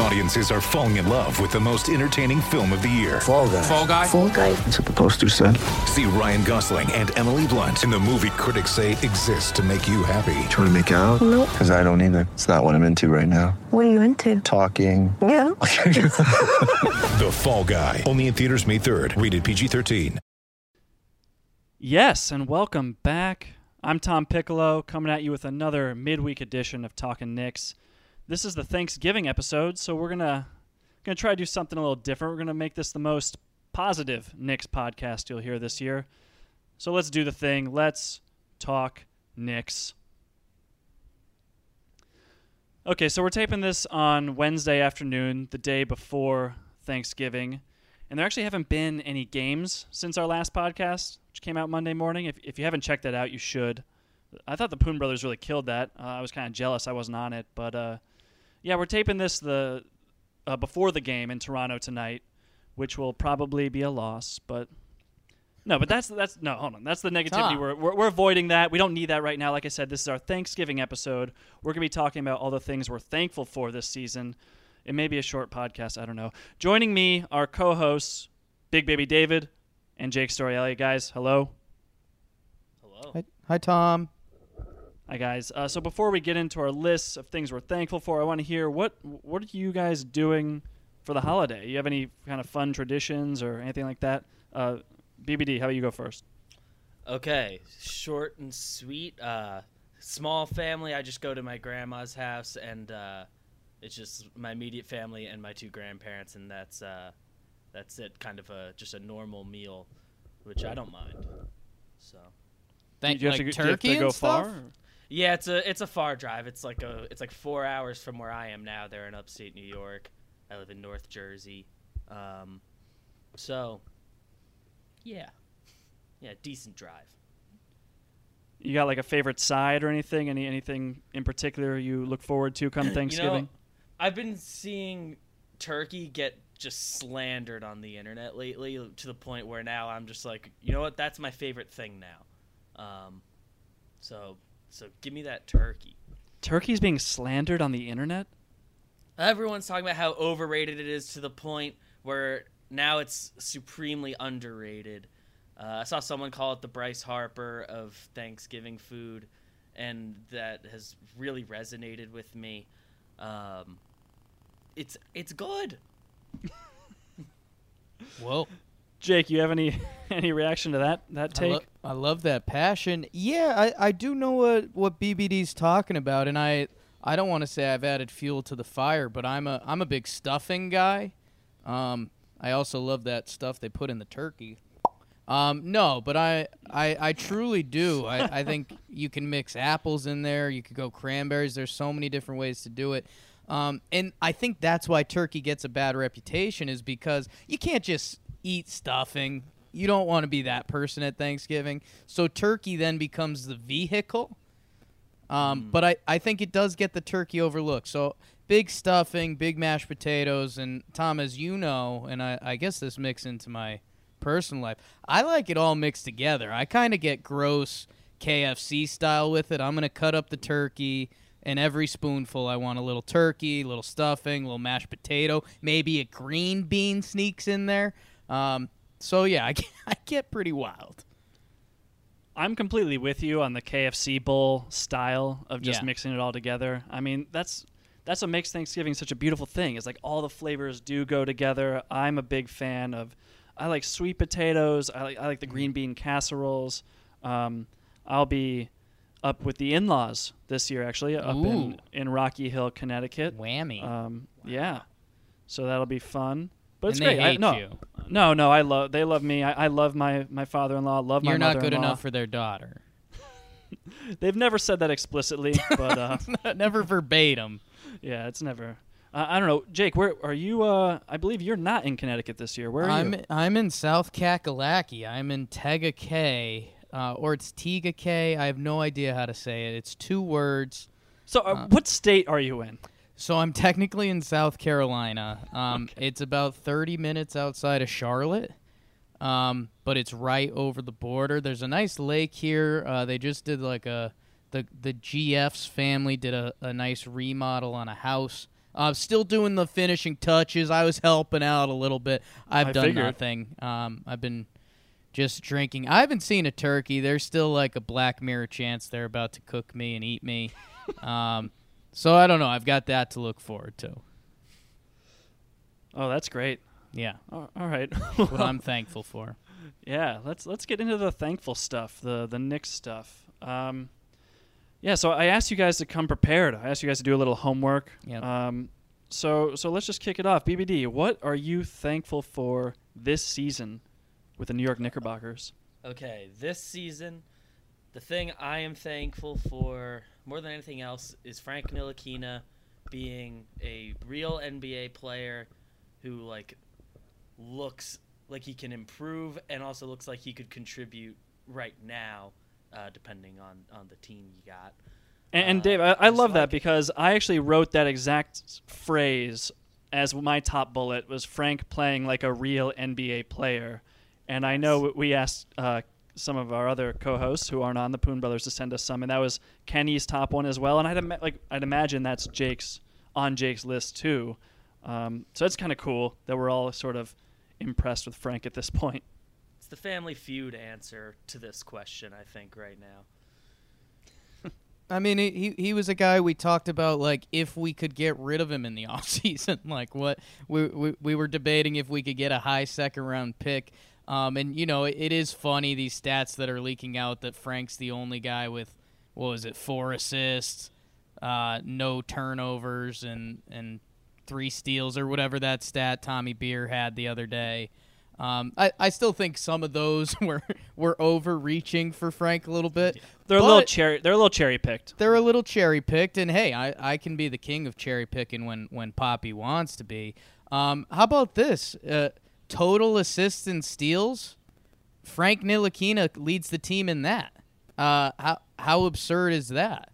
Audiences are falling in love with the most entertaining film of the year. Fall guy. Fall guy. Fall guy. That's what the poster said. See Ryan Gosling and Emily Blunt in the movie critics say exists to make you happy. Trying to make it out? Nope. Because I don't either. It's not what I'm into right now. What are you into? Talking. Yeah. The Fall Guy. Only in theaters May 3rd. Rated PG-13. Yes, and welcome back. I'm Tom Piccolo coming at you with another midweek edition of Talking Knicks. This is the Thanksgiving episode, so we're gonna gonna try to do something a little different. We're gonna make this the most positive Knicks podcast you'll hear this year. So let's do the thing. Let's talk Knicks. Okay, so we're taping this on Wednesday afternoon, the day before Thanksgiving. And there actually haven't been any games since our last podcast, which came out Monday morning. If, if you haven't checked that out, you should. I thought the Poon Brothers really killed that. Uh, I was kind of jealous I wasn't on it, but uh, yeah, we're taping this the uh, before the game in Toronto tonight, which will probably be a loss. But no, but that's that's no. Hold on, that's the negativity. We're, we're we're avoiding that. We don't need that right now. Like I said, this is our Thanksgiving episode. We're gonna be talking about all the things we're thankful for this season. It may be a short podcast. I don't know. Joining me are co-hosts Big Baby David and Jake Storielli. Guys, hello. Hello. Hi, hi Tom. Hi guys. Uh, so before we get into our lists of things we're thankful for, I want to hear what what are you guys doing for the holiday? You have any kind of fun traditions or anything like that? Uh, BBD, how about you go first? Okay, short and sweet. Uh, small family. I just go to my grandma's house, and uh, it's just my immediate family and my two grandparents, and that's uh, that's it. Kind of a just a normal meal, which I don't mind. So Thank do you have like to, go- you have turkey to go and stuff? far? Yeah, it's a it's a far drive. It's like a it's like four hours from where I am now. They're in upstate New York. I live in North Jersey. Um, so yeah, yeah, decent drive. You got like a favorite side or anything? Any anything in particular you look forward to come Thanksgiving? You know, I've been seeing turkey get just slandered on the internet lately to the point where now I'm just like, you know what? That's my favorite thing now. Um, so so give me that turkey. Turkey's being slandered on the internet. Everyone's talking about how overrated it is to the point where now it's supremely underrated. Uh, I saw someone call it the Bryce Harper of Thanksgiving food, and that has really resonated with me. Um, it's it's good. Whoa. Jake, you have any any reaction to that that I, take? lo- I love that passion. Yeah, I, I do know what, what BBD's talking about, and I I don't want to say I've added fuel to the fire, but I'm a I'm a big stuffing guy. Um, I also love that stuff they put in the turkey. Um, no, but I, I, I truly do. I, I think you can mix apples in there. You could go cranberries. There's so many different ways to do it. Um, and I think that's why turkey gets a bad reputation is because you can't just eat stuffing. You don't want to be that person at Thanksgiving. So turkey then becomes the vehicle. Um, But I, I think it does get the turkey overlooked. So big stuffing, big mashed potatoes, and Tom, as you know, and I, I guess this mix into my personal life, I like it all mixed together. I kind of get gross KFC style with it. I'm gonna cut up the turkey, and every spoonful I want a little turkey, a little stuffing, a little mashed potato, maybe a green bean sneaks in there. Um, so yeah, I get, I get pretty wild. I'm completely with you on the KFC bowl style of just Yeah. mixing it all together. I mean, that's that's what makes Thanksgiving such a beautiful thing. It's like all the flavors do go together. I'm a big fan of. I like sweet potatoes. I like I like the green bean casseroles. Um, I'll be up with the in-laws this year, actually, up Ooh. in in Rocky Hill, Connecticut. Whammy. Um, yeah, so that'll be fun. But it's And great. I- no, you. no, no. I love. They love me. I, I love my my father-in-law. Love my You're not good enough for their daughter. They've never said that explicitly, but uh, Never verbatim. yeah, it's never. Uh, I don't know, Jake. Where are you? Uh, I believe you're not in Connecticut this year. Where are I'm you? I'm in South Kakalaki. I'm in Tega Cay, uh, or it's Tega Cay. I have no idea how to say it. It's two words. So, uh, what state are you in? So I'm technically in South Carolina. Um, It's about 30 minutes outside of Charlotte. um, but it's right over the border. There's a nice lake here. Uh, they just did like a the the GF's family did a, a nice remodel on a house. Uh, still doing the finishing touches. I was helping out a little bit. I've I done figured. nothing. Um, I've been just drinking. I haven't seen a turkey. There's still like a black mirror chance they're about to cook me and eat me. um, so I don't know. I've got that to look forward to. Oh, that's great. Yeah, All all right. what I'm thankful for. Yeah, let's let's get into the thankful stuff, the the Knicks stuff. Um, yeah, so I asked you guys to come prepared. I asked you guys to do a little homework. Yep. Um, so so let's just kick it off. BBD, what are you thankful for this season with the New York Knickerbockers? Okay, this season, the thing I am thankful for more than anything else is Frank Ntilikina being a real NBA player who like looks like he can improve and also looks like he could contribute right now, uh, depending on on the team you got. And, and Uh, Dave, I, I love that like it. because I actually wrote that exact phrase as my top bullet was Frank playing like a real NBA player. And I know we asked uh, some of our other co-hosts who aren't on the Poon Brothers to send us some, and that was Kenny's top one as well. And I'd ima- like I'd imagine that's Jake's on Jake's list too. Um, so it's kind of cool that we're all sort of impressed with Frank at this point. It's the Family Feud answer to this question, I think, right now. I mean, he he- he was a guy we talked about like if we could get rid of him in the offseason. like what we, we we were debating if we could get a high second round pick. Um, and you know, it, it is funny these stats that are leaking out that Frank's the only guy with what was it, four assists, uh, no turnovers, and and three steals or whatever that stat Tommy Beer had the other day. Um, I, I still think some of those were were overreaching for Frank a little bit. They're a little cherry. They're a little cherry picked. they're a little cherry picked, and hey, I, I can be the king of cherry picking when when Poppy wants to be. Um, how about this? Uh, total assists and steals. Frank Ntilikina leads the team in that. Uh, how how absurd is that?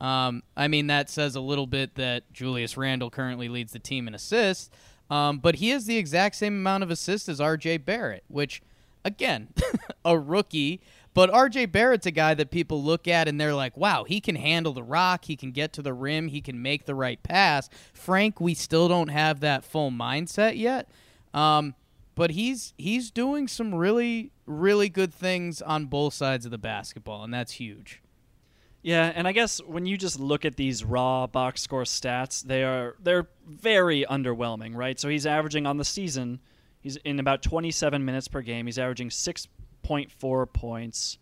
Um, I mean, that says a little bit that Julius Randle currently leads the team in assists, um, but he has the exact same amount of assists as R.J. Barrett, which, again, a rookie. But R.J. Barrett's a guy that people look at and they're like, wow, he can handle the rock, he can get to the rim, he can make the right pass. Frank, we still don't have that full mindset yet. Um, but he's he's doing some really really good things on both sides of the basketball, and that's huge. Yeah, and I guess when you just look at these raw box score stats, they are they're very underwhelming, right? So he's averaging on the season, he's in about 27 minutes per game. He's averaging 6.4 points,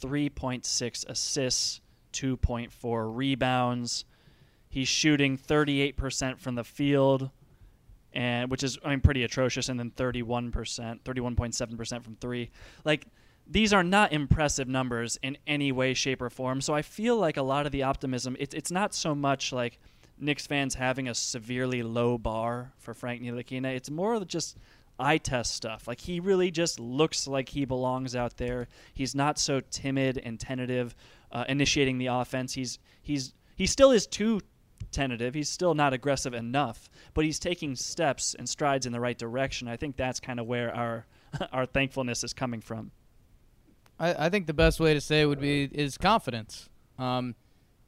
3.6 assists, 2.4 rebounds. He's shooting 38% from the field, and which is I mean pretty atrocious, and then 31%, 31.7% from three. Like these are not impressive numbers in any way, shape, or form. So I feel like a lot of the optimism, it's it's not so much like Knicks fans having a severely low bar for Frank Ntilikina. It's more just eye test stuff. Like he really just looks like he belongs out there. He's not so timid and tentative, uh, initiating the offense. He's he's he still is too tentative. He's still not aggressive enough, but he's taking steps and strides in the right direction. I think that's kind of where our our thankfulness is coming from. I, I think the best way to say it would be is confidence. Um,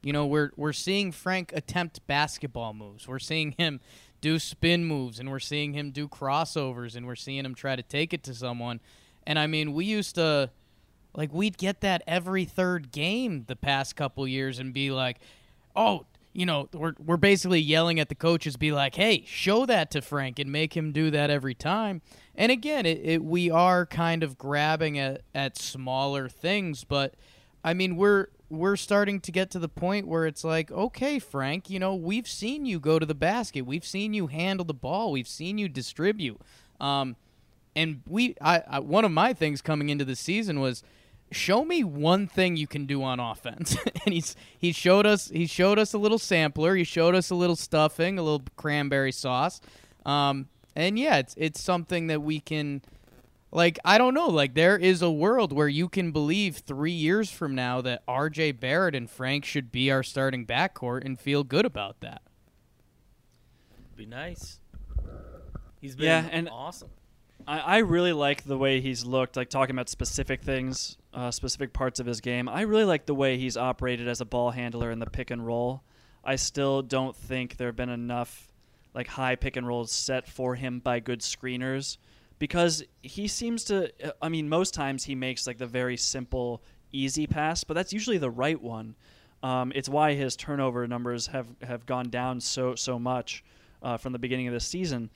you know, we're we're seeing Frank attempt basketball moves. We're seeing him do spin moves, and we're seeing him do crossovers, and we're seeing him try to take it to someone. And I mean, we used to like we'd get that every third game the past couple years, and be like, oh. You know, we're we're basically yelling at the coaches, be like, "Hey, show that to Frank and make him do that every time." And again, it, it we are kind of grabbing at, at smaller things, but I mean, we're we're starting to get to the point where it's like, okay, Frank, you know, we've seen you go to the basket, we've seen you handle the ball, we've seen you distribute, um, and we, I, I one of my things coming into the season was, show me one thing you can do on offense, and he's he showed us he showed us a little sampler, he showed us a little stuffing, a little cranberry sauce, um, and yeah, it's it's something that we can like I don't know, like there is a world where you can believe 3 years from now that RJ Barrett and Frank should be our starting backcourt and feel good about that. Be nice. He's been Yeah, and- awesome. I, I really like the way he's looked, like talking about specific things, uh, specific parts of his game. I really like the way he's operated as a ball handler in the pick and roll. I still don't think there have been enough like high pick and rolls set for him by good screeners because he seems to I mean most times he makes like the very simple easy pass, but that's usually the right one. Um, it's why his turnover numbers have, have gone down so so much uh, from the beginning of the season.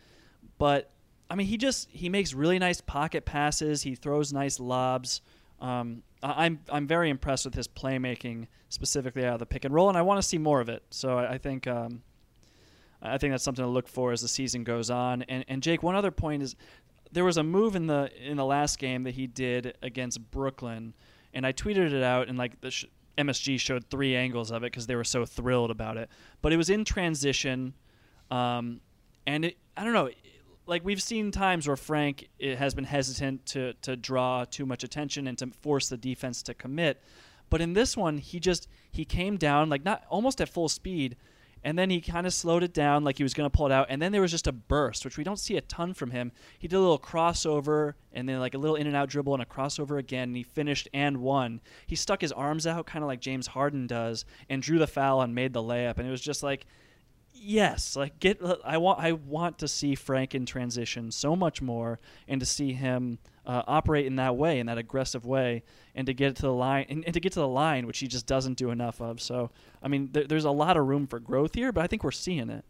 But I mean, he just he makes really nice pocket passes. He throws nice lobs. Um, I'm I'm very impressed with his playmaking, specifically out of the pick and roll, and I want to see more of it. So I, I think um, I think that's something to look for as the season goes on. And and Jake, one other point is there was a move in the in the last game that he did against Brooklyn, and I tweeted it out, and like the sh- MSG showed three angles of it because they were so thrilled about it. But it was in transition, um, and it I don't know. Like we've seen times where Frank eh, has been hesitant to to draw too much attention and to force the defense to commit, but in this one he just he came down like not almost at full speed, and then he kind of slowed it down like he was going to pull it out and then there was just a burst which we don't see a ton from him. He did a little crossover and then like a little in and out dribble and a crossover again and he finished and won. He stuck his arms out kind of like james harden does and drew the foul and made the layup and it was just like yes like get i want i want to see frank in transition so much more and to see him uh, operate in that way in that aggressive way and to get to the line and, and to get to the line which he just doesn't do enough of so i mean th- there's a lot of room for growth here but i think we're seeing it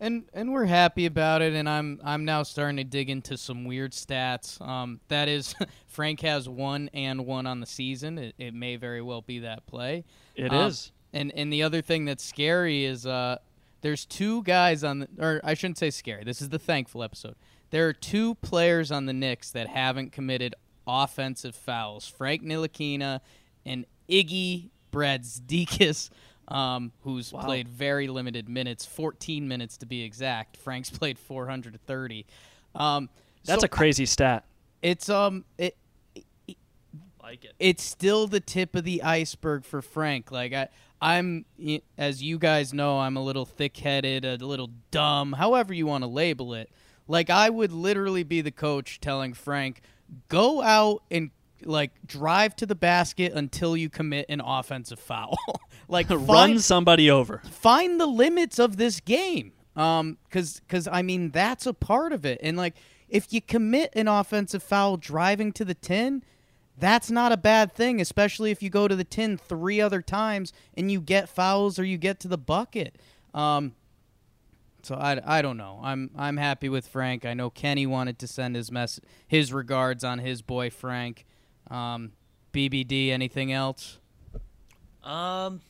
and and we're happy about it. And I'm I'm now starting to dig into some weird stats. Um, that is, Frank has one and one on the season. It, it may very well be that play. It Um, is. And and the other thing that's scary is uh, there's two guys on the, or I shouldn't say scary. This is the thankful episode. There are two players on the Knicks that haven't committed offensive fouls: Frank Ntilikina and Iggy Brazdeikis, um, who's Wow. played very limited minutes, 14 minutes to be exact. Frank's played 430. Um, That's so a crazy stat. It's um it Like it. it's still the tip of the iceberg for Frank. Like I, I'm, as you guys know, I'm a little thick-headed, a little dumb, however you want to label it. Like I would literally be the coach telling Frank, go out and like drive to the basket until you commit an offensive foul. like Run somebody over. find the limits of this game. Um, cause, cause I mean that's a part of it. And like, if you commit an offensive foul driving to the tin, that's not a bad thing, especially if you go to the tin three other times and you get fouls or you get to the bucket. Um, so I, I don't know. I'm I'm happy with Frank. I know Kenny wanted to send his mess his regards on his boy Frank. Um, BBD. Anything else? Um,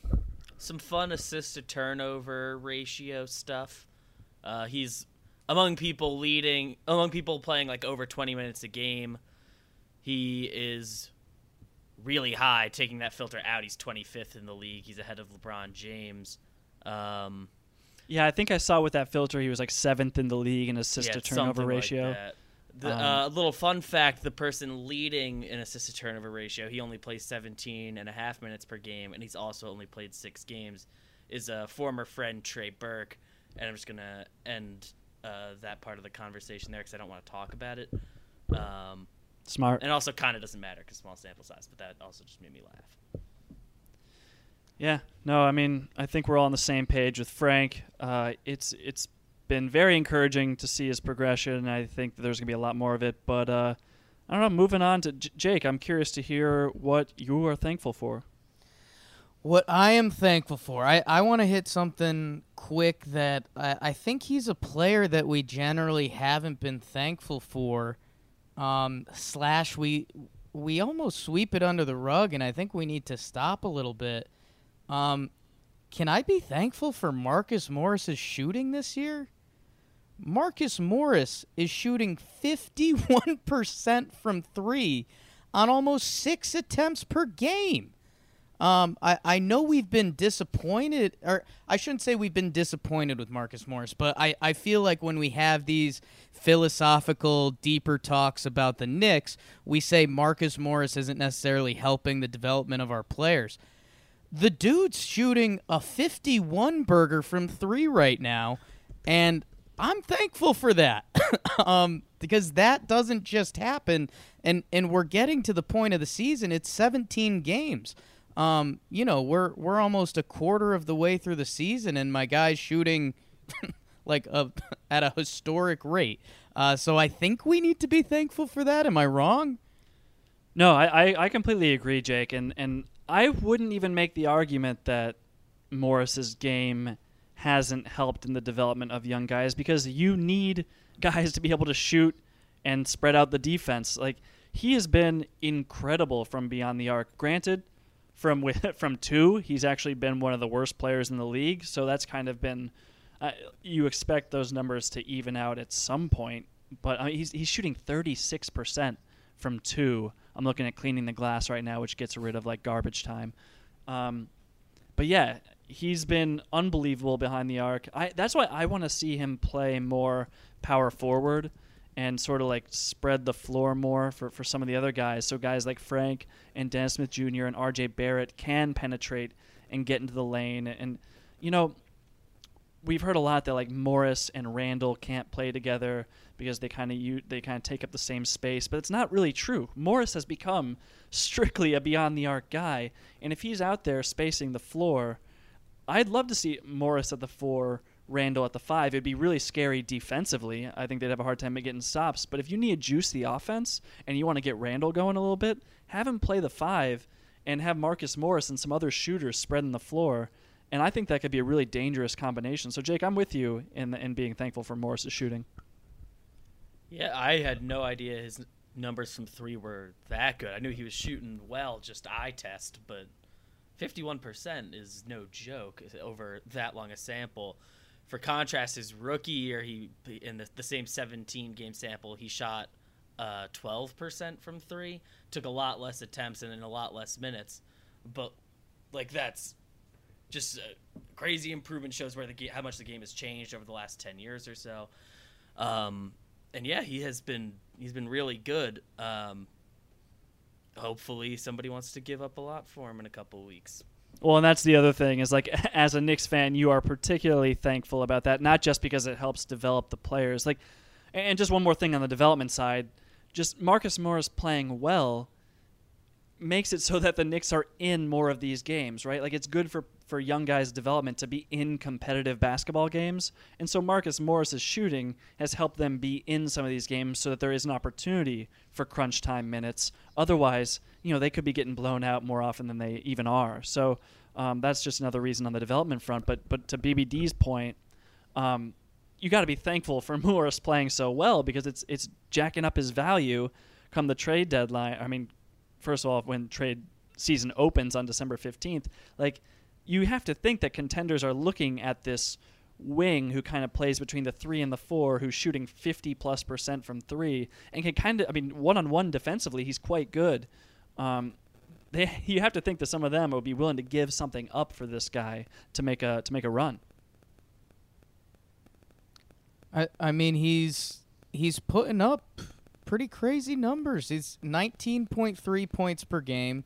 some fun assist to turnover ratio stuff. Uh, he's among people leading, among people playing like over 20 minutes a game. He is really high. Taking that filter out, he's 25th in the league. He's ahead of LeBron James. Um, Yeah, I think I saw with that filter he was like seventh in the league in assist yeah, to turnover like ratio. that. The, Um, uh, little fun fact the person leading in assist to turnover ratio, he only plays 17 and a half minutes per game, and he's also only played six games, is a former friend, Trey Burke. And I'm just going to end uh, that part of the conversation there because I don't want to talk about it. Um, Smart. and also kind of doesn't matter because small sample size, but that also just made me laugh. Yeah, no, I mean, I think we're all on the same page with Frank. Uh, it's it's been very encouraging to see his progression, and I think that there's gonna be a lot more of it. But uh, I don't know. Moving on to J- Jake, I'm curious to hear what you are thankful for. What I am thankful for, I, I want to hit something quick that I, I think he's a player that we generally haven't been thankful for. Um, slash, we we almost sweep it under the rug, and I think we need to stop a little bit. Um, can I be thankful for Marcus Morris's shooting this year? Marcus Morris is shooting 51% from three on almost six attempts per game. Um, I, I know we've been disappointed, or I shouldn't say we've been disappointed with Marcus Morris, but I, I feel like when we have these philosophical, deeper talks about the Knicks, we say Marcus Morris isn't necessarily helping the development of our players. The dude's shooting a 51 burger from three right now, and I'm thankful for that, um, because that doesn't just happen, and and we're getting to the point of the season. It's 17 games. Um, you know, we're we're almost a quarter of the way through the season, and my guy's shooting like a at a historic rate. Uh, so I think we need to be thankful for that. Am I wrong? No, I, I, I completely agree, Jake, and and I wouldn't even make the argument that Morris's game hasn't helped in the development of young guys because you need guys to be able to shoot and spread out the defense. Like he has been incredible from beyond the arc. Granted, from with, from two, he's actually been one of the worst players in the league. So that's kind of been uh, you expect those numbers to even out at some point. But I mean, he's he's shooting thirty six percent from two. I'm looking at cleaning the glass right now, which gets rid of like garbage time. Um, but yeah, he's been unbelievable behind the arc. I that's why I want to see him play more power forward and sort of like spread the floor more for, for some of the other guys. So guys like Frank and Dennis Smith Jr. and RJ Barrett can penetrate and get into the lane. And you know, we've heard a lot that like Morris and Randle can't play together because they kind of they kind of take up the same space, but it's not really true. Morris has become strictly a beyond the arc guy, and if he's out there spacing the floor, I'd love to see Morris at the four, Randle at the five. It'd be really scary defensively. I think they'd have a hard time getting stops. But if you need to juice the offense and you want to get Randle going a little bit, have him play the five and have Marcus Morris and some other shooters spreading the floor. And I think that could be a really dangerous combination. So Jake, I'm with you in in being thankful for Morris's shooting. Yeah, I had no idea his numbers from three were that good. I knew he was shooting well, just eye test, but 51% is no joke over that long a sample. For contrast, his rookie year, he in the, the same 17 game sample, he shot uh, 12% from three. Took a lot less attempts and in a lot less minutes, but like that's just crazy improvement. Shows where the how much the game has changed over the last 10 years or so. Um, and yeah, he has been he's been really good. Um, hopefully somebody wants to give up a lot for him in a couple weeks. Well, and that's the other thing is like as a Knicks fan, you are particularly thankful about that, not just because it helps develop the players. Like and just one more thing on the development side, just Marcus Morris playing well makes it so that the Knicks are in more of these games, right? Like it's good for for young guys' development to be in competitive basketball games. And so Marcus Morris's shooting has helped them be in some of these games so that there is an opportunity for crunch time minutes. Otherwise, you know, they could be getting blown out more often than they even are. So um, that's just another reason on the development front. But but to BBD's point, um, you got to be thankful for Morris playing so well because it's it's jacking up his value come the trade deadline. I mean, first of all, when trade season opens on December 15th, like you have to think that contenders are looking at this wing who kind of plays between the three and the four, who's shooting 50 plus percent from three, and can kind of, I mean, one on one defensively, he's quite good. Um, they, you have to think that some of them would be willing to give something up for this guy to make a to make a run. I I mean he's he's putting up pretty crazy numbers. He's 19.3 points per game.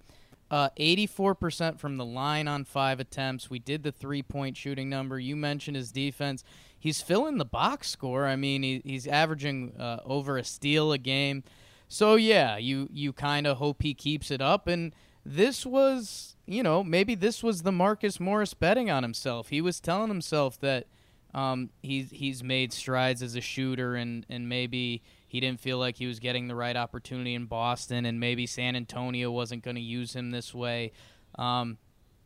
Uh, 84% from the line on five attempts. We did the three point shooting number. You mentioned his defense. He's filling the box score. I mean, he, he's averaging uh, over a steal a game. So, yeah, you, you kind of hope he keeps it up. And this was, you know, maybe this was the Marcus Morris betting on himself. He was telling himself that um, he's, he's made strides as a shooter and, and maybe he didn't feel like he was getting the right opportunity in Boston, and maybe San Antonio wasn't going to use him this way. Um,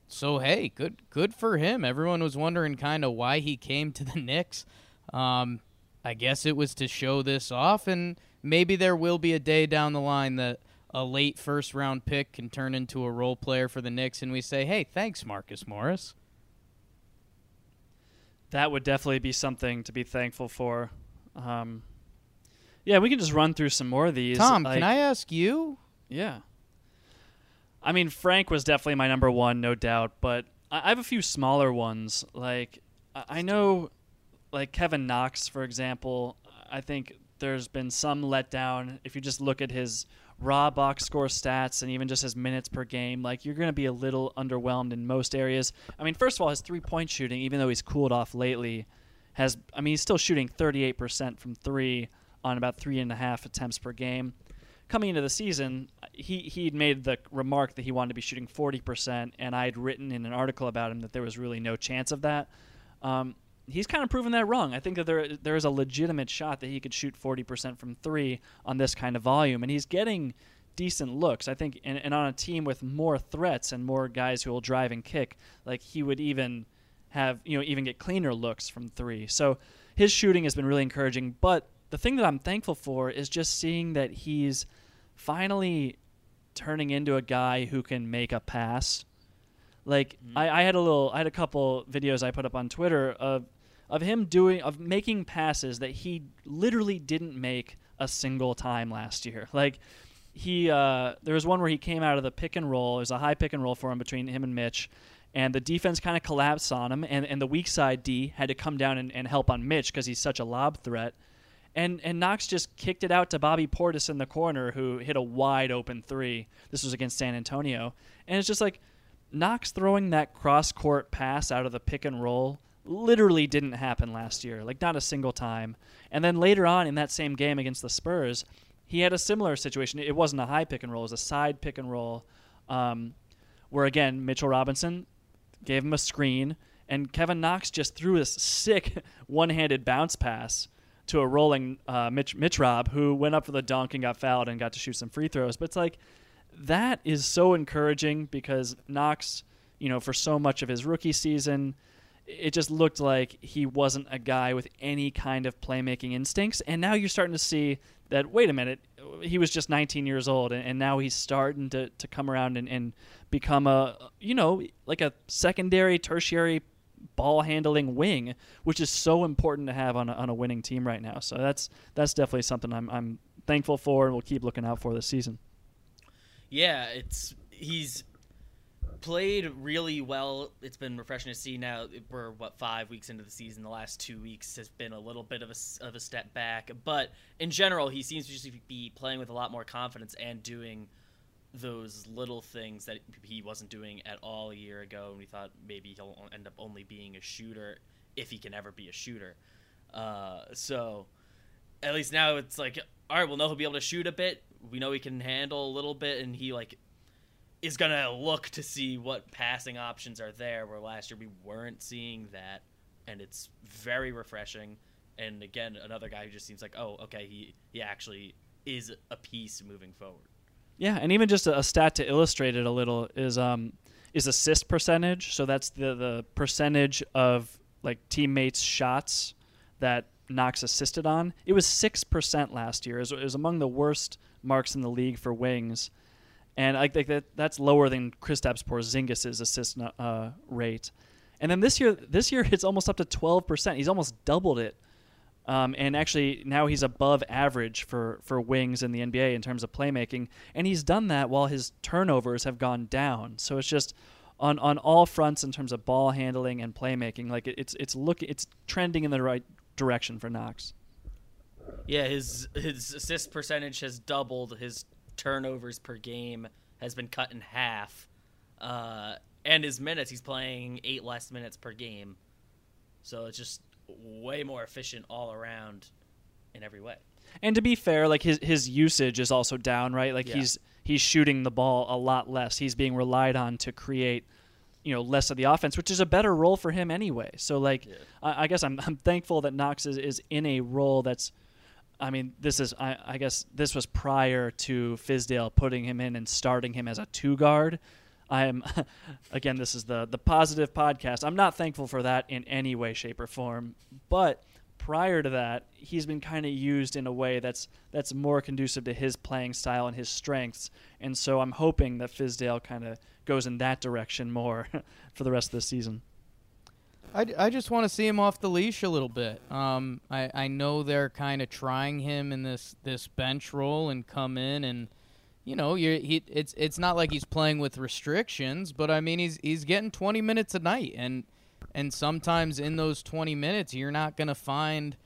so hey, good good for him. Everyone was wondering kind of why he came to the Knicks. Um, I guess it was to show this off, and maybe there will be a day down the line that a late first round pick can turn into a role player for the Knicks, and we say, hey, thanks, Marcus Morris. That would definitely be something to be thankful for. Um, yeah, we can just run through some more of these. Tom, like, can I ask you? Yeah. I mean, Frank was definitely my number one, no doubt, but I have a few smaller ones. Like, I know, like Kevin Knox, for example, I think there's been some letdown. If you just look at his raw box score stats and even just his minutes per game, like you're going to be a little underwhelmed in most areas. I mean, first of all, his three point shooting, even though he's cooled off lately, has. I mean, he's still shooting 38% from three on about three and a half attempts per game. Coming into the season, he he'd made the remark that he wanted to be shooting 40%, and I had written in an article about him that there was really no chance of that. Um, he's kind of proven that wrong. I think that there there is a legitimate shot that he could shoot 40% from three on this kind of volume, and he's getting decent looks. I think, and, and on a team with more threats and more guys who will drive and kick, like he would even have you know even get cleaner looks from three. So his shooting has been really encouraging. But the thing that I'm thankful for is just seeing that he's finally turning into a guy who can make a pass. Like Mm-hmm. I, I had a little, I had a couple videos I put up on Twitter of of him doing of making passes that he literally didn't make a single time last year. Like he, uh, there was one where he came out of the pick and roll. It was a high pick and roll for him between him and Mitch, and the defense kind of collapsed on him, and, and the weak side D had to come down and, and help on Mitch because he's such a lob threat. And and Knox just kicked it out to Bobby Portis in the corner, who hit a wide open three. This was against San Antonio, and it's just like Knox throwing that cross court pass out of the pick and roll literally didn't happen last year, like not a single time. And then later on in that same game against the Spurs, he had a similar situation. It wasn't a high pick and roll; it was a side pick and roll, um, where again Mitchell Robinson gave him a screen, and Kevin Knox just threw this sick one-handed bounce pass to a rolling uh, Mitch Mitch Rob, who went up for the dunk and got fouled and got to shoot some free throws. But it's like that is so encouraging because Knox, you know, for so much of his rookie season, it just looked like he wasn't a guy with any kind of playmaking instincts. And now you're starting to see that, wait a minute, he was just 19 years old, and, and now he's starting to, to come around and, and become a, you know, like a secondary, tertiary ball handling wing, which is so important to have on a, on a winning team right now. So that's that's definitely something I'm, I'm thankful for and we'll keep looking out for this season. Yeah, it's he's played really well. It's been refreshing to see. Now we're what five weeks into the season. The last two weeks has been a little bit of a of a step back, but in general, he seems to be playing with a lot more confidence and doing those little things that he wasn't doing at all a year ago. And we thought maybe he'll end up only being a shooter if he can ever be a shooter. Uh, so at least now it's like, all right, we'll know he'll be able to shoot a bit. We know he can handle a little bit, and he like is gonna look to see what passing options are there. Where last year we weren't seeing that, and it's very refreshing. And again, another guy who just seems like, oh, okay, he he actually is a piece moving forward. Yeah, and even just a, a stat to illustrate it a little is um is assist percentage. So that's the the percentage of like teammates' shots that Knox assisted on. It was six percent last year. It was, it was among the worst marks in the league for wings, and think that that's lower than Kristaps Porzingis' assist uh, rate. And then this year, this year it's almost up to twelve percent. He's almost doubled it. Um, and actually, now he's above average for, for wings in the NBA in terms of playmaking. And he's done that while his turnovers have gone down. So it's just on, on all fronts in terms of ball handling and playmaking. Like it, it's it's look it's trending in the right direction for Knox. Yeah, his his assist percentage has doubled. His turnovers per game has been cut in half, uh, and his minutes he's playing eight less minutes per game. So it's just way more efficient all around in every way. And to be fair, like his his usage is also down, right? Like Yeah. he's he's shooting the ball a lot less. He's being relied on to create, you know, less of the offense, which is a better role for him anyway. So like, I, I guess I'm I'm thankful that Knox is, is in a role that's. I mean, this is I, I guess this was prior to Fizdale putting him in and starting him as a two guard. I am again, this is the the positive podcast. I'm not thankful for that in any way, shape, or form, but prior to that, he's been kind of used in a way that's that's more conducive to his playing style and his strengths. And so I'm hoping that Fizdale kind of goes in that direction more for the rest of the season. I, I just want to see him off the leash a little bit. Um, I, I know they're kind of trying him in this, this bench role and come in and, you know, he it's it's not like he's playing with restrictions, but I mean he's he's getting 20 minutes a night and and sometimes in those 20 minutes you're not gonna find,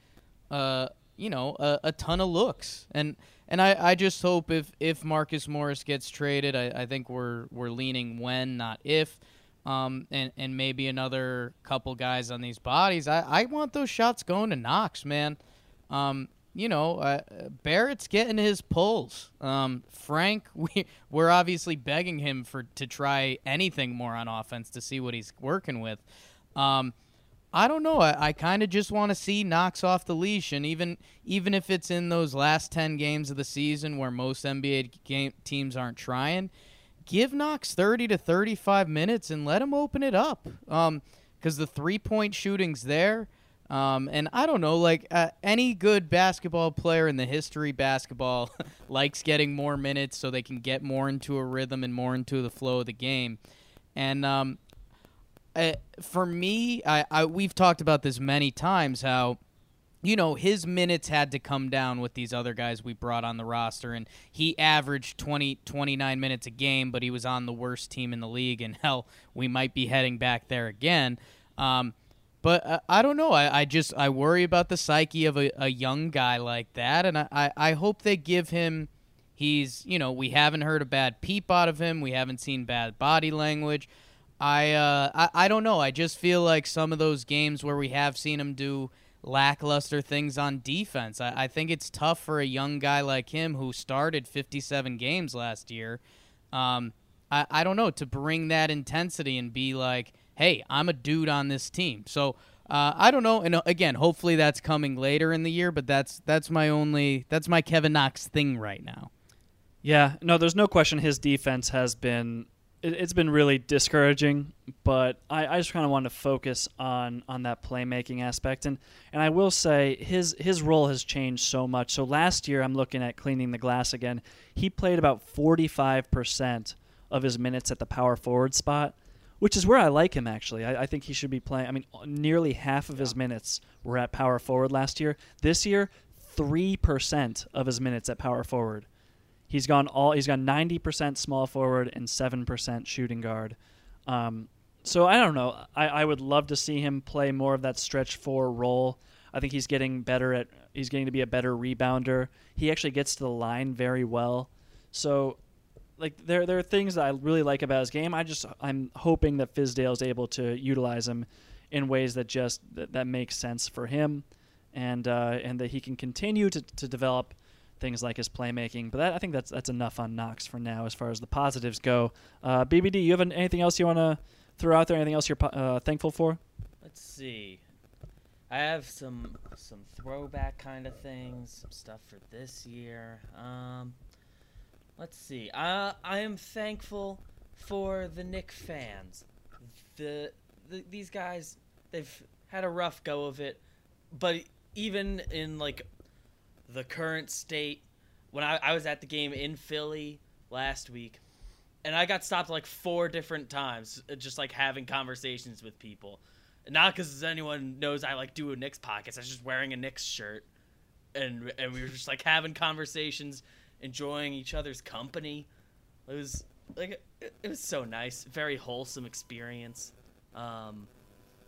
uh, you know, a, a ton of looks and and I, I just hope if if Marcus Morris gets traded, I, I think we're we're leaning when not if. um, and and maybe another couple guys on these bodies. I, I want those shots going to Knox, man. Um, you know, uh, Barrett's getting his pulls. Um, Frank, we we're obviously begging him for to try anything more on offense to see what he's working with. Um, I don't know. I, I kind of just want to see Knox off the leash, and even even if it's in those last ten games of the season where most NBA game, teams aren't trying, give Knox thirty to thirty-five minutes and let him open it up. Um, because the three-point shooting's there. Um, and I don't know, like uh, any good basketball player in the history basketball likes getting more minutes so they can get more into a rhythm and more into the flow of the game. And um, uh, for me, I, I we've talked about this many times how you know his minutes had to come down with these other guys we brought on the roster and he averaged 20 29 minutes a game but he was on the worst team in the league and hell we might be heading back there again um, but uh, I don't know. I, I just I worry about the psyche of a, a young guy like that, and I, I, hope they give him. He's you know we haven't heard a bad peep out of him. We haven't seen bad body language. I uh I, I don't know. I just feel like some of those games where we have seen him do lackluster things on defense. I, I think it's tough for a young guy like him who started 57 games last year. Um, I, I don't know to bring that intensity and be like hey, I'm a dude on this team. So uh, I don't know. And uh, again, hopefully that's coming later in the year. But that's that's my only that's my Kevin Knox thing right now. Yeah, no, there's no question his defense has been it, has been really discouraging. But I, I just kind of want to focus on on that playmaking aspect, and and I will say his his role has changed so much. So last year, I'm looking at cleaning the glass again. He played about 45 percent of his minutes at the power forward spot which is where I like him actually. I, I, think he should be playing. I mean, nearly half of his minutes were at power forward last year. This year, three percent of his minutes at power forward. He's gone all. He's gone ninety percent small forward and seven percent shooting guard. Um, so I don't know. I, I would love to see him play more of that stretch four role. I think he's getting better at. He's getting to be a better rebounder. He actually gets to the line very well. So like there there are things that I really like about his game. I just I'm hoping that Fizdale is able to utilize him in ways that just that, that make sense for him, and uh, and that he can continue to, to develop things like his playmaking. But that, I think that's that's enough on Knox for now as far as the positives go. Uh, BBD, you have an, anything else you want to throw out there? Anything else you're uh, thankful for? Let's see. I have some some throwback kind of things, some stuff for this year. Um, Let's see. Uh, I am thankful for the Knick fans. The, the these guys, they've had a rough go of it, but even in like the current state, when I, I was at the game in Philly last week, and I got stopped like four different times, uh, just like having conversations with people. Not because anyone knows I like do a Knicks podcast. I was just wearing a Knicks shirt, and and we were just like having conversations enjoying each other's company. It was like it, it was so nice, very wholesome experience. Um,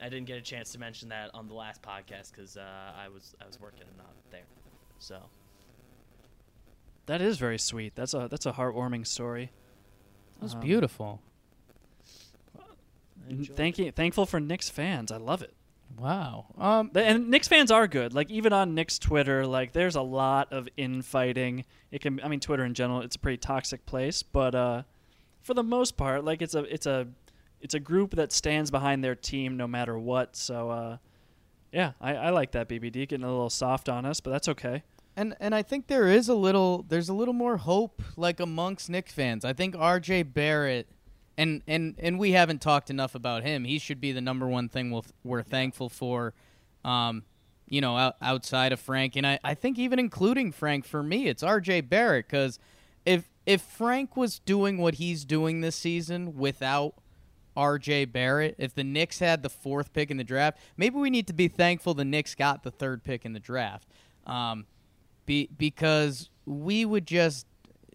I didn't get a chance to mention that on the last podcast because uh, I was I was working and not there. So that is very sweet. That's a that's a heartwarming story. That's um, beautiful. Thank you. Thankful for Knicks fans. I love it. Wow. Um, and Knicks fans are good. Like even on Knicks Twitter, like there's a lot of infighting. It can. I mean, Twitter in general, it's a pretty toxic place. But uh, for the most part, like it's a it's a it's a group that stands behind their team no matter what. So uh, yeah, I, I like that BBD getting a little soft on us, but that's okay. And and I think there is a little there's a little more hope like amongst Knicks fans. I think R.J. Barrett and and and we haven't talked enough about him. He should be the number one thing we'll, we're thankful for. Um, you know, out, outside of Frank, and I, I think even including Frank for me, it's R.J. Barrett because if if Frank was doing what he's doing this season without R.J. Barrett, if the Knicks had the fourth pick in the draft, maybe we need to be thankful the Knicks got the third pick in the draft, um, be, because we would just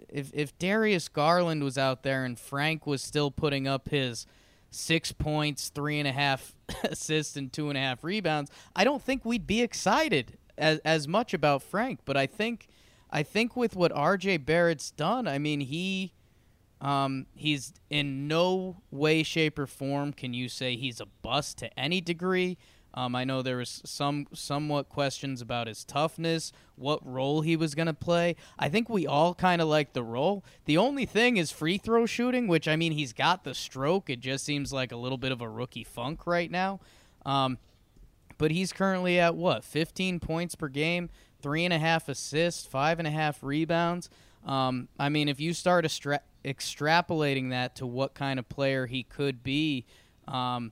if if Darius Garland was out there and Frank was still putting up his six points, three and a half assists, and two and a half rebounds, I don't think we'd be excited as as much about Frank. But I think I think with what R.J. Barrett's done, I mean he. Um, he's in no way, shape, or form can you say he's a bust to any degree. Um, I know there was some somewhat questions about his toughness, what role he was going to play. I think we all kind of like the role. The only thing is free throw shooting, which I mean he's got the stroke. It just seems like a little bit of a rookie funk right now. Um, but he's currently at what 15 points per game, three and a half assists, five and a half rebounds. Um, I mean, if you start extra- extrapolating that to what kind of player he could be, um,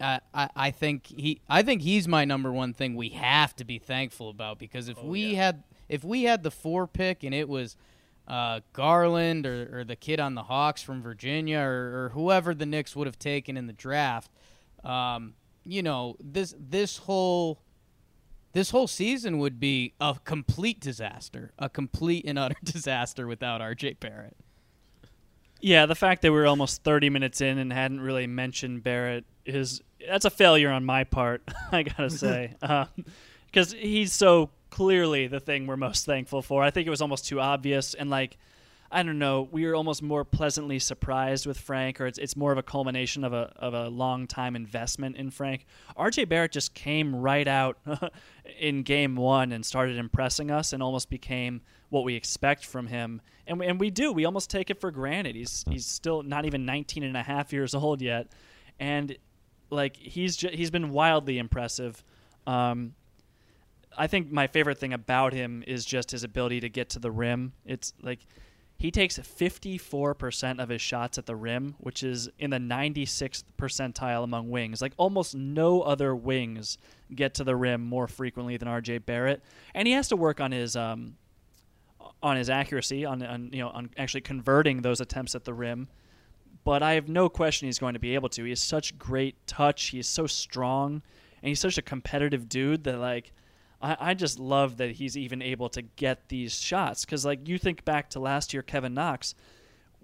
I, I, think he I think he's my number one thing we have to be thankful about because if we had if we had the four pick and it was uh, Garland or, or the kid on the Hawks from Virginia or, or whoever the Knicks would have taken in the draft, um, you know this this whole this whole season would be a complete disaster, a complete and utter disaster without RJ Barrett. Yeah, the fact that we are almost 30 minutes in and hadn't really mentioned Barrett is that's a failure on my part. I gotta mm-hmm. say, um, because he's so clearly the thing we're most thankful for. I think it was almost too obvious, and like I don't know, we were almost more pleasantly surprised with Frank, or it's it's more of a culmination of a of a long time investment in Frank. R.J. Barrett just came right out in game one and started impressing us, and almost became what we expect from him. And we, and we do. We almost take it for granted. He's he's still not even 19 and a half years old yet, and like he's he's been wildly impressive. Um, I think my favorite thing about him is just his ability to get to the rim. It's like he takes 54% of his shots at the rim, which is in the 96th percentile among wings. Like almost no other wings get to the rim more frequently than RJ Barrett, and he has to work on his um, on his accuracy, on, on you know on actually converting those attempts at the rim. But I have no question he's going to be able to. He has such great touch. He's so strong, and he's such a competitive dude that like I, I just love that he's even able to get these shots. Because like you think back to last year, Kevin Knox,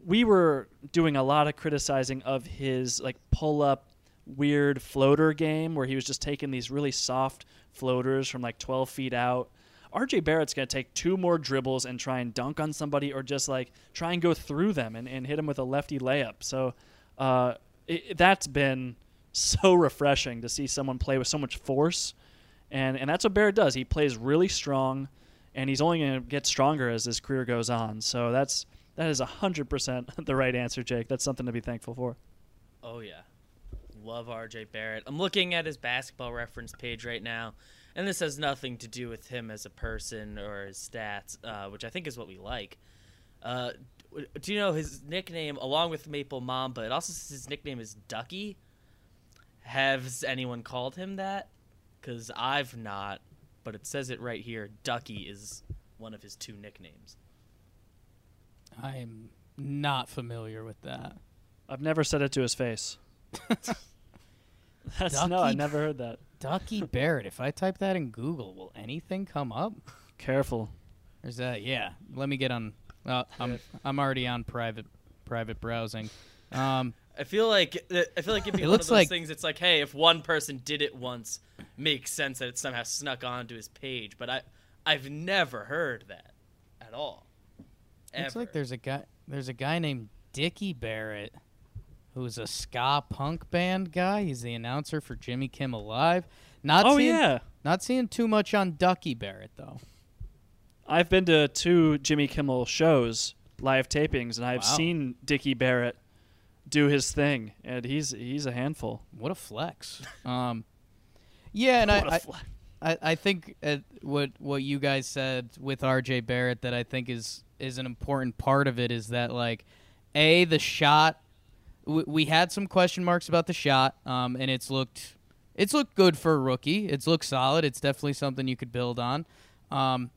we were doing a lot of criticizing of his like pull up weird floater game where he was just taking these really soft floaters from like 12 feet out. RJ Barrett's going to take two more dribbles and try and dunk on somebody or just like try and go through them and, and hit him with a lefty layup. So uh, it, that's been so refreshing to see someone play with so much force. And, and that's what Barrett does. He plays really strong, and he's only going to get stronger as his career goes on. So that's that is 100% the right answer, Jake. That's something to be thankful for. Oh yeah, love RJ Barrett. I'm looking at his basketball reference page right now, and this has nothing to do with him as a person or his stats, uh, which I think is what we like. Uh, do you know his nickname, along with Maple Mamba? It also says his nickname is Ducky. Has anyone called him that? Because I've not, but it says it right here. Ducky is one of his two nicknames. I am not familiar with that. I've never said it to his face. That's no, I never heard that. Ducky Barrett. If I type that in Google, will anything come up? Careful. Or is that yeah? Let me get on. Uh, I'm I'm already on private private browsing. Um, I feel like I feel like it'd be It one looks of those like- things. It's like, hey, if one person did it once, makes sense that it somehow snuck onto his page. But I, I've never heard that at all. looks like there's a guy there's a guy named Dickie Barrett, who's a ska punk band guy. He's the announcer for Jimmy Kimmel Live. Not Oh seeing, yeah. not seeing too much on Ducky Barrett though. I've been to two Jimmy Kimmel shows, live tapings, and I've Wow. seen Dickie Barrett do his thing, and he's he's a handful. What a flex. Um, yeah, and I, I, I think uh, what what you guys said with RJ Barrett that I think is is an important part of it is that like a the shot we, had some question marks about the shot um, and it's looked it's looked good for a rookie it's looked solid it's definitely something you could build on um,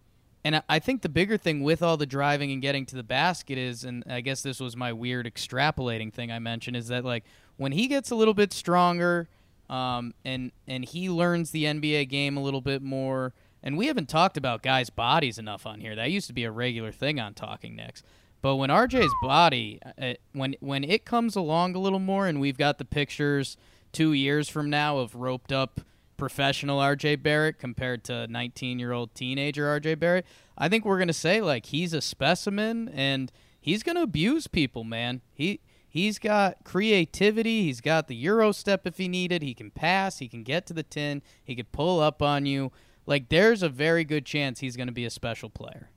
and I, I think the bigger thing with all the driving and getting to the basket is and I guess this was my weird extrapolating thing I mentioned is that like when he gets a little bit stronger um, and and he learns the NBA game a little bit more. And we haven't talked about guys' bodies enough on here. That used to be a regular thing on Talking Knicks. But when RJ's body, uh, when when it comes along a little more, and we've got the pictures two years from now of roped up professional RJ Barrett compared to 19 year old teenager RJ Barrett, I think we're gonna say like he's a specimen and. he's to abuse people, man. He he's got creativity. He's got the euro step if he needed. He can pass. He can get to the tin. He could pull up on you. Like there's a very good chance he's going to be a special player.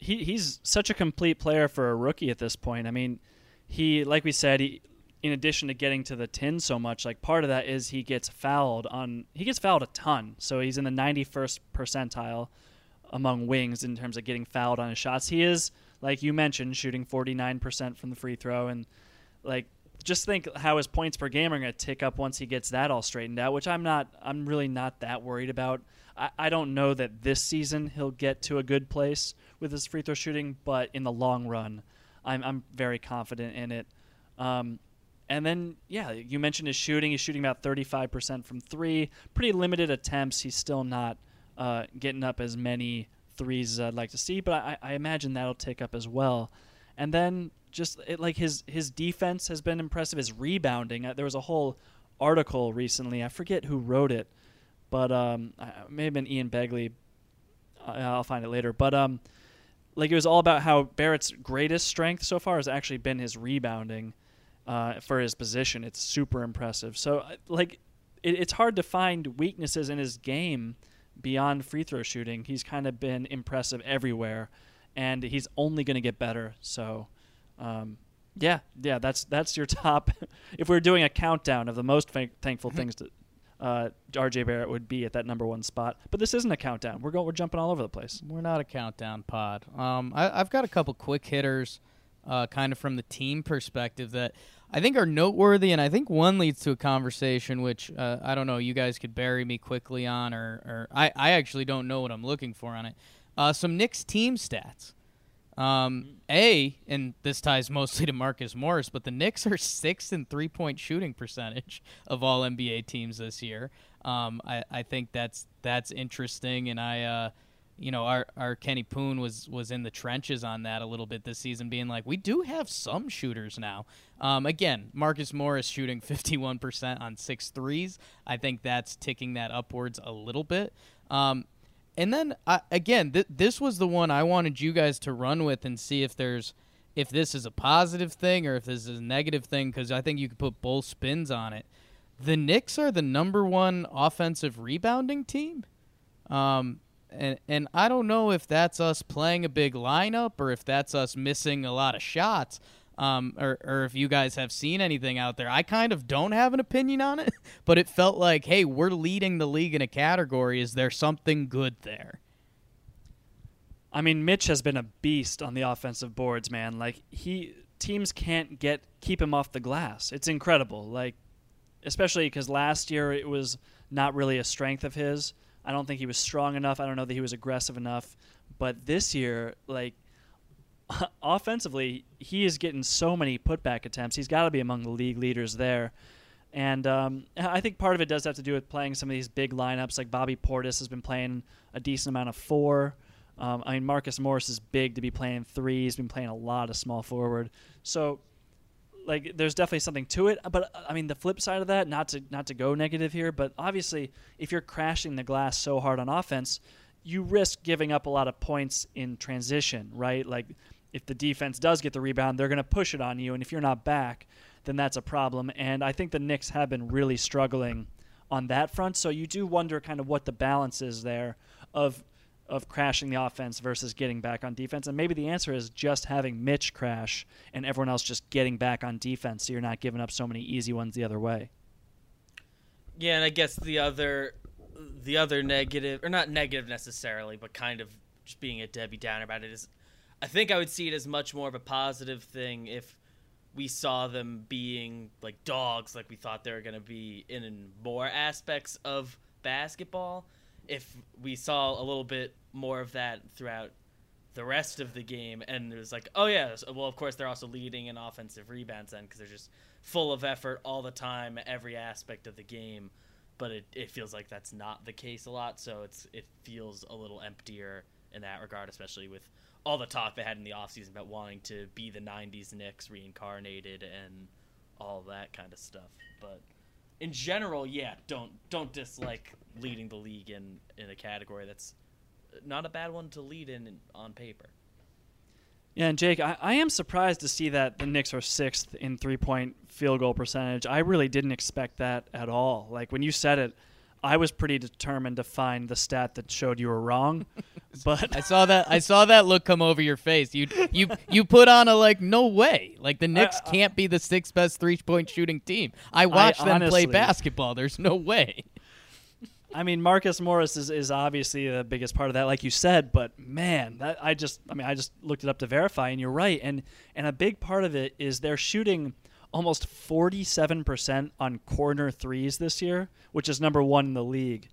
He he's such a complete player for a rookie at this point. I mean, he like we said, he in addition to getting to the tin so much, like part of that is he gets fouled on he gets fouled a ton. So he's in the 91st percentile among wings in terms of getting fouled on his shots. He is like you mentioned shooting 49% from the free throw and like just think how his points per game are going to tick up once he gets that all straightened out, which I'm not I'm really not that worried about. I, I don't know that this season he'll get to a good place with his free throw shooting, but in the long run, I'm I'm very confident in it. Um, and then, yeah, you mentioned his shooting. He's shooting about 35% from three. Pretty limited attempts. He's still not uh, getting up as many threes as I'd like to see, but I, I imagine that'll tick up as well. And then just it, like his his defense has been impressive. His rebounding. Uh, there was a whole article recently. I forget who wrote it, but um, it may have been Ian Begley. I'll find it later. But um, like it was all about how Barrett's greatest strength so far has actually been his rebounding uh, for his position. It's super impressive. So, like, it, it's hard to find weaknesses in his game beyond free throw shooting. He's kind of been impressive everywhere, and he's only going to get better. So, um, yeah, yeah, that's that's your top. if we are doing a countdown of the most fa- thankful things to uh, RJ Barrett would be at that number one spot. But this isn't a countdown. We're going. We're jumping all over the place. We're not a countdown pod. Um, I, have got a couple quick hitters uh, kind of from the team perspective that I think are noteworthy, and I think one leads to a conversation which uh, I don't know. You guys could bury me quickly on, or, or I, I actually don't know what I'm looking for on it. Uh, some Knicks team stats. Um, a, and this ties mostly to Marcus Morris, but the Knicks are sixth in three point shooting percentage of all NBA teams this year. Um, I, I think that's that's interesting, and I uh, you know, our, our Kenny Poon was was in the trenches on that a little bit this season, being like, we do have some shooters now. Um, again, Marcus Morris shooting 51% on six threes. I think that's ticking that upwards a little bit. Um, and then uh, again, th- this was the one I wanted you guys to run with and see if there's if this is a positive thing or if this is a negative thing because I think you could put both spins on it. The Knicks are the number one offensive rebounding team. Um, and and I don't know if that's us playing a big lineup or if that's us missing a lot of shots. Um, or, or if you guys have seen anything out there. I kind of don't have an opinion on it, but it felt like, hey, we're leading the league in a category. Is there something good there? I mean, Mitch has been a beast on the offensive boards, man. Like he teams can't get keep him off the glass. It's incredible. Like especially because last year it was not really a strength of his. I don't think he was strong enough. I don't know that he was aggressive enough. But this year, like offensively, he is getting so many putback attempts. He's got to be among the league leaders there. And um, I think part of it does have to do with playing some of these big lineups. Like Bobby Portis has been playing a decent amount of four. Um, I mean, Marcus Morris is big to be playing three. He's been playing a lot of small forward. So like there's definitely something to it but i mean the flip side of that not to not to go negative here but obviously if you're crashing the glass so hard on offense you risk giving up a lot of points in transition right like if the defense does get the rebound they're going to push it on you and if you're not back then that's a problem and i think the Knicks have been really struggling on that front so you do wonder kind of what the balance is there of of crashing the offense versus getting back on defense. And maybe the answer is just having Mitch crash and everyone else just getting back on defense so you're not giving up so many easy ones the other way. Yeah, and I guess the other the other negative or not negative necessarily, but kind of just being a Debbie Downer about it is I think I would see it as much more of a positive thing if we saw them being like dogs like we thought they were going to be in more aspects of basketball if we saw a little bit more of that throughout the rest of the game, and it was like, oh yeah, well of course they're also leading in offensive rebounds then because they're just full of effort all the time, every aspect of the game. But it, it feels like that's not the case a lot, so it's it feels a little emptier in that regard, especially with all the talk they had in the offseason about wanting to be the '90s Knicks reincarnated and all that kind of stuff. But in general, yeah, don't don't dislike leading the league in in a category that's not a bad one to lead in on paper. Yeah, and Jake, I, I am surprised to see that the Knicks are sixth in three point field goal percentage. I really didn't expect that at all. Like when you said it, I was pretty determined to find the stat that showed you were wrong. but I saw that. I saw that look come over your face. You you you put on a like no way. Like the Knicks can't be the sixth best three point shooting team. I watched them play basketball. There's no way. I mean, Marcus Morris is, is obviously the biggest part of that, like you said. But man, that I just, I mean, I just looked it up to verify, and you're right. And and a big part of it is they're shooting almost 47% on corner threes this year, which is number one in the league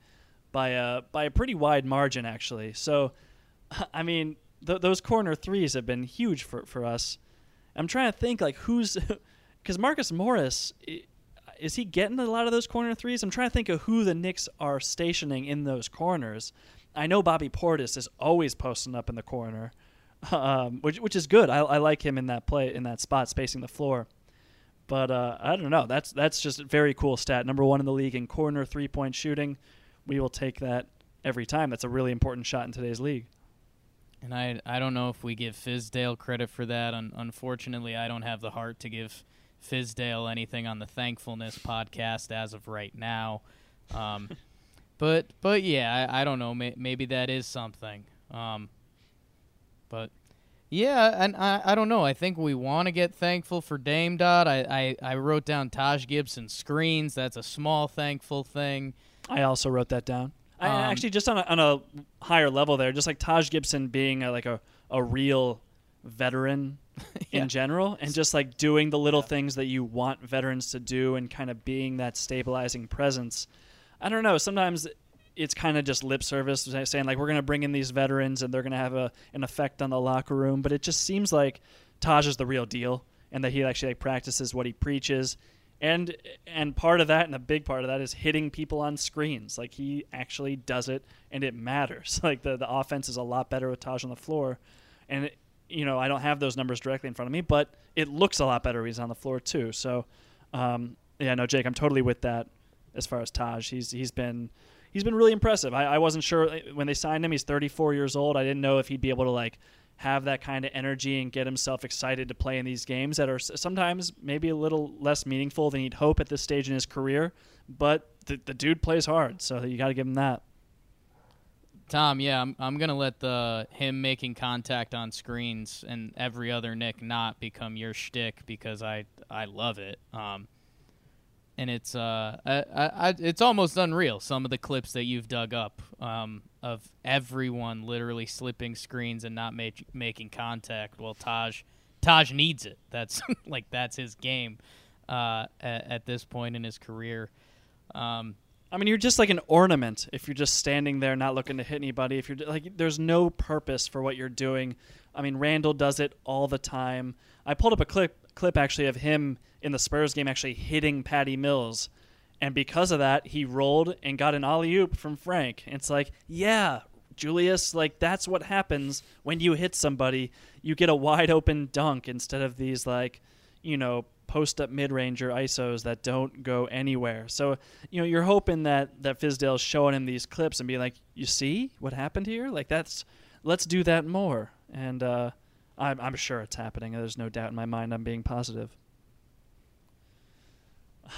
by a by a pretty wide margin, actually. So, I mean, th- those corner threes have been huge for for us. I'm trying to think like who's because Marcus Morris. is he getting a lot of those corner threes? I'm trying to think of who the Knicks are stationing in those corners. I know Bobby Portis is always posting up in the corner, um, which which is good. I, I like him in that play in that spot, spacing the floor. But uh, I don't know. That's that's just a very cool stat. Number one in the league in corner three point shooting. We will take that every time. That's a really important shot in today's league. And I I don't know if we give Fizdale credit for that. Un- unfortunately, I don't have the heart to give Fizdale anything on the thankfulness podcast as of right now. Um, but but yeah, I, I don't know. May- maybe that is something. Um, but yeah, and I, I don't know. I think we want to get thankful for Dame Dot. I, I, I wrote down Taj Gibson screens. That's a small thankful thing. I also wrote that down. I, Um, actually, just on a, on a higher level there, just like Taj Gibson being a, like a, a real veteran Yeah. in general, and just like doing the little things that you want veterans to do, and kind of being that stabilizing presence. I don't know. Sometimes it's kind of just lip service, saying like we're going to bring in these veterans and they're going to have a, an effect on the locker room, but it just seems like Taj is the real deal, and that he actually like practices what he preaches and and part of that and a big part of that is hitting people on screens. Like he actually does it and it matters. Like the the offense is a lot better with Taj on the floor. And it, you know I don't have those numbers directly in front of me but it looks a lot better when he's on the floor too. So um, yeah no Jake I'm totally with that as far as Taj. He's he's been he's been really impressive. I, I wasn't sure uh, when they signed him he's 34 years old. I didn't know if he'd be able to like have that kind of energy and get himself excited to play in these games that are sometimes maybe a little less meaningful than he'd hope at this stage in his career. But the, the dude plays hard, so you got to give him that. Tom, yeah, I'm, I'm gonna let the him making contact on screens and every other Knick not become your shtick because I I love it. Um, and it's uh I, I, it's almost unreal some of the clips that you've dug up um, of everyone literally slipping screens and not make, making contact. Well, Taj Taj needs it. That's like that's his game uh, at, at this point in his career. Um, I mean, you're just like an ornament if you're just standing there not looking to hit anybody. If you're like, there's no purpose for what you're doing. I mean, Randle does it all the time. I pulled up a clip clip actually of him in the Spurs game actually hitting Patty Mills, and because of that, he rolled and got an alley oop from Frank. It's like, yeah, Julius, like that's what happens when you hit somebody. You get a wide open dunk instead of these like, you know, post up mid ranger ISOs that don't go anywhere. So, you know, you're hoping that that Fizdale's showing him these clips and be like, you see what happened here? Like that's let's do that more. And uh, I'm I'm sure it's happening. There's no doubt in my mind. I'm being positive.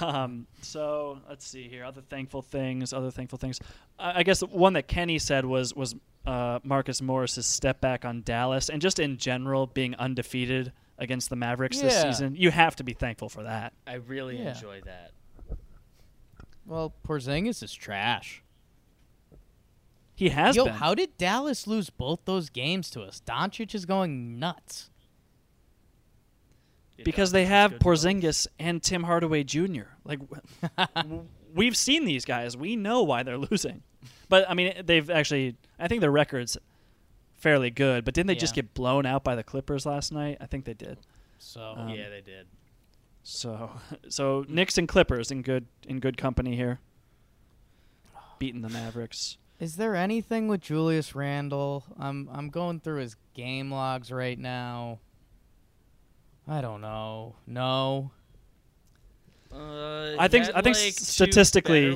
Um, so let's see here. Other thankful things. Other thankful things. I, I guess one that Kenny said was was uh, Marcus Morris's step back on Dallas, and just in general being undefeated against the Mavericks this season. You have to be thankful for that. I really Yeah. enjoy that. well, Porzingis is trash. He has Yo, been. how did Dallas lose both those games to us? Doncic is going nuts. Because they have Porzingis and Tim Hardaway Jr. Like we've seen these guys, we know why they're losing. But I mean, they've actually. I think their records fairly good. But didn't they just get blown out by the Clippers last night? I think they did. So Um, yeah, they did. So, so Knicks and Clippers in good in good company here, beating the Mavericks. is there anything with Julius Randle? I'm I'm going through his game logs right now. I don't know. No. Uh, I think- I think like, statistically-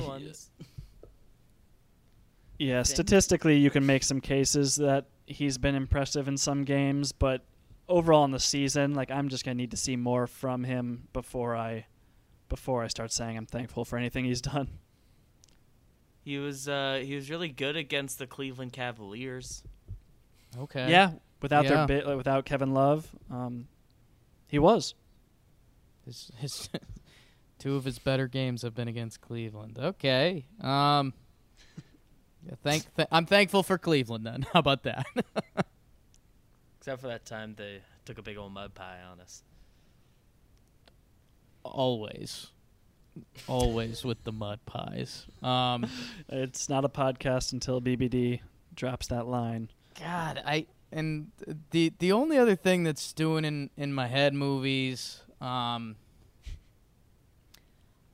Yeah, Think. statistically, you can make some cases that he's been impressive in some games, but overall in the season, like I'm just gonna need to see more from him before I before I start saying I'm thankful for anything he's done. He was uh, he was really good against the Cleveland Cavaliers. Okay. Yeah, without Yeah. their bit, without Kevin Love, um, he was. His, his two of his better games have been against Cleveland. Okay. Um. yeah, thank. Th- I'm thankful for Cleveland. Then. How about that? Except for that time they took a big old mud pie on us. Always. Always with the mud pies. Um. It's not a podcast until BBD drops that line. God, I and the the only other thing that's doing in in my head movies, um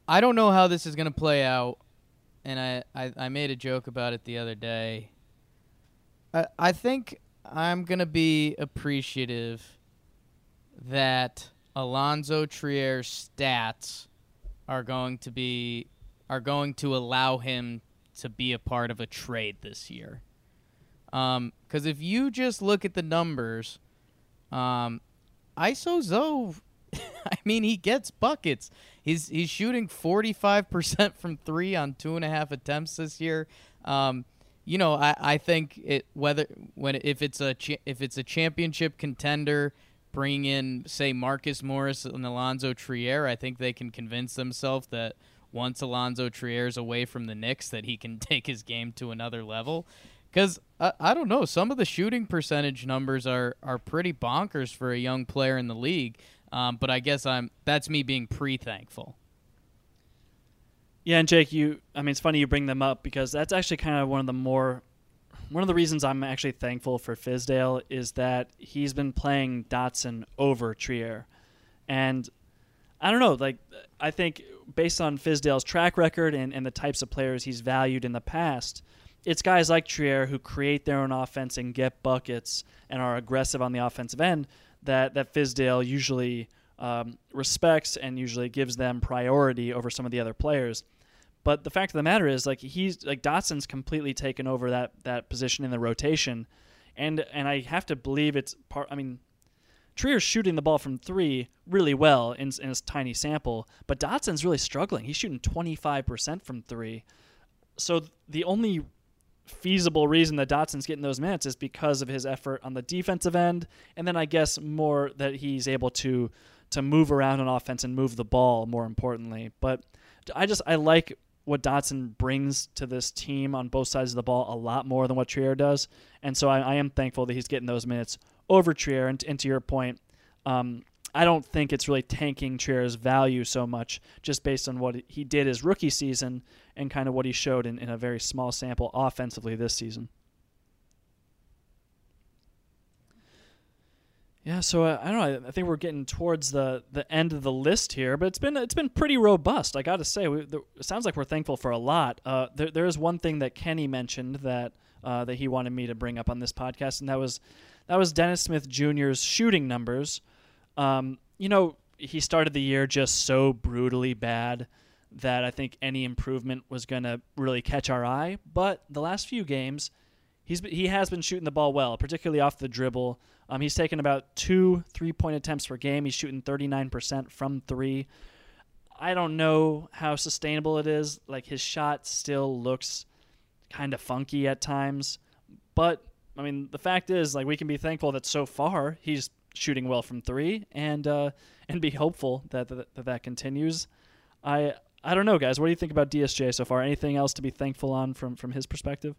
I don't know how this is gonna play out, and I I, I made a joke about it the other day. I I think I'm gonna be appreciative that Alonzo Trier's stats are going to be are going to allow him to be a part of a trade this year. Because if you just look at the numbers, um, ISO Zoe, I mean, he gets buckets. He's he's shooting forty five percent from three on two and a half attempts this year. Um, you know, I, I think it whether when if it's a cha- if it's a championship contender, bringing in say Marcus Morris and Alonzo Trier, I think they can convince themselves that once Alonzo Trier's away from the Knicks, that he can take his game to another level. Because I, I don't know, some of the shooting percentage numbers are are pretty bonkers for a young player in the league. Um, but I guess I'm that's me being pre thankful. Yeah, and Jake, you I mean it's funny you bring them up because that's actually kind of one of the more one of the reasons I'm actually thankful for Fizdale is that he's been playing Dotson over Trier. And I don't know, like I think based on Fizdale's track record and, and the types of players he's valued in the past, it's guys like Trier who create their own offense and get buckets and are aggressive on the offensive end that that Fizdale usually um, respects and usually gives them priority over some of the other players. But the fact of the matter is, like he's like Dotson's completely taken over that that position in the rotation, and and I have to believe it's part. I mean, Trier's shooting the ball from three really well in, in his tiny sample, but Dotson's really struggling. He's shooting twenty five percent from three. So the only feasible reason that Dotson's getting those minutes is because of his effort on the defensive end, and then I guess more that he's able to to move around on offense and move the ball more importantly. But I just I like what Dotson brings to this team on both sides of the ball a lot more than what Trier does, and so I, I am thankful that he's getting those minutes over Trier. And, and to your point, um, I don't think it's really tanking Trier's value so much just based on what he did his rookie season and kind of what he showed in, in a very small sample offensively this season. Yeah, so uh, I don't know. I think we're getting towards the, the end of the list here, but it's been it's been pretty robust. I got to say, we, the, it sounds like we're thankful for a lot. Uh, there, there is one thing that Kenny mentioned that uh, that he wanted me to bring up on this podcast, and that was that was Dennis Smith Jr.'s shooting numbers. Um, you know, he started the year just so brutally bad that I think any improvement was going to really catch our eye. But the last few games, he's he has been shooting the ball well, particularly off the dribble. Um, he's taken about two three point attempts per game. He's shooting 39% from three. I don't know how sustainable it is. Like his shot still looks kind of funky at times, but I mean the fact is like we can be thankful that so far he's shooting well from three and uh, and be hopeful that that, that that continues. I I don't know, guys. What do you think about DSJ so far? Anything else to be thankful on from from his perspective?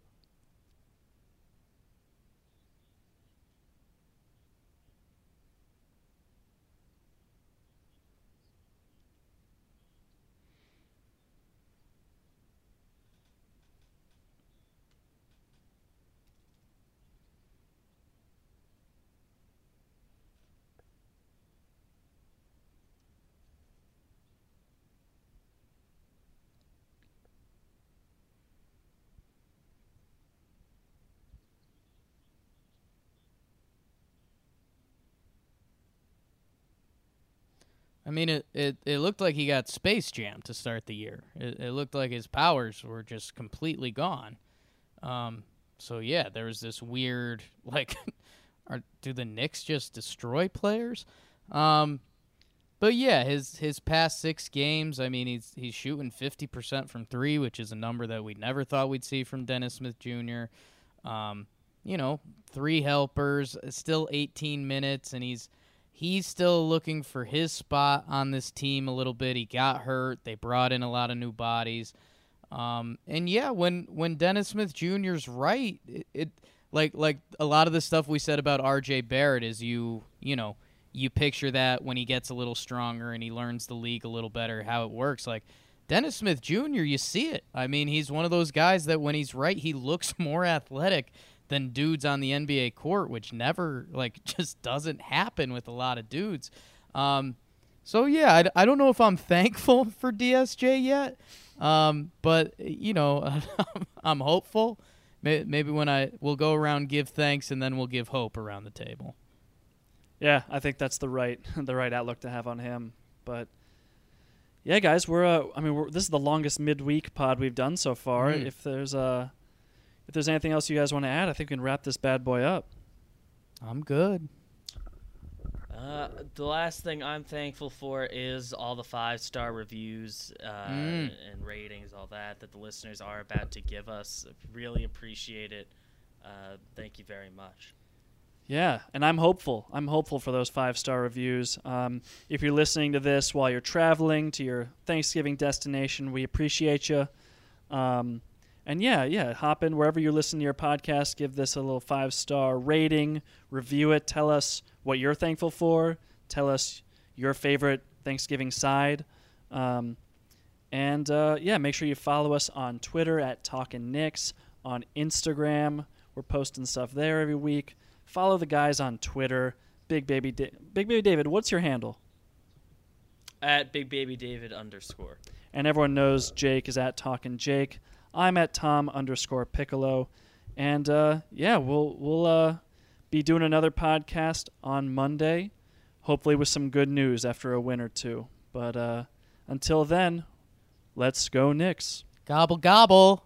Mean, it, it, it looked like he got space jammed to start the year. It, it looked like his powers were just completely gone. Um, so yeah, there was this weird like are do the Knicks just destroy players? Um, but yeah, his his past six games, I mean, he's he's shooting fifty percent from three, which is a number that we never thought we'd see from Dennis Smith Jr. Um, you know, three helpers, still eighteen minutes, and he's he's still looking for his spot on this team a little bit. He got hurt. They brought in a lot of new bodies. Um, and yeah, when when Dennis Smith Jr.'s right, it, it like like a lot of the stuff we said about R.J. Barrett is you you know you picture that when he gets a little stronger and he learns the league a little better how it works. Like Dennis Smith Jr., you see it. I mean, he's one of those guys that when he's right, he looks more athletic than dudes on the NBA court, which never like just doesn't happen with a lot of dudes. Um, so yeah, I, I don't know if I'm thankful for DSJ yet, um, but you know, I'm hopeful. Maybe when I we'll go around give thanks and then we'll give hope around the table. Yeah, I think that's the right the right outlook to have on him. But yeah, guys, we're uh, I mean, we're, this is the longest midweek pod we've done so far. Mm. If there's uh, if there's anything else you guys want to add, I think we can wrap this bad boy up. I'm good. Uh, the last thing I'm thankful for is all the five star reviews uh, Mm. and ratings, all that that the listeners are about to give us. Really appreciate it. Uh, thank you very much. Yeah, and I'm hopeful. I'm hopeful for those five star reviews. Um, if you're listening to this while you're traveling to your Thanksgiving destination, we appreciate you. Um, and yeah, yeah, hop in wherever you're listening to your podcast. Give this a little five star rating, review it, tell us what you're thankful for, tell us your favorite Thanksgiving side. Um, and uh, yeah, make sure you follow us on Twitter at Talkin' Knicks, on Instagram. We're posting stuff there every week. Follow the guys on Twitter. Big baby, da- Big baby David, what's your handle? At Big Baby David underscore. And everyone knows Jake is at Talkin' Jake. I'm at Tom underscore Piccolo. And uh, yeah, we'll we'll uh, be doing another podcast on Monday, hopefully with some good news after a win or two. But uh, until then, let's go Knicks. Gobble gobble.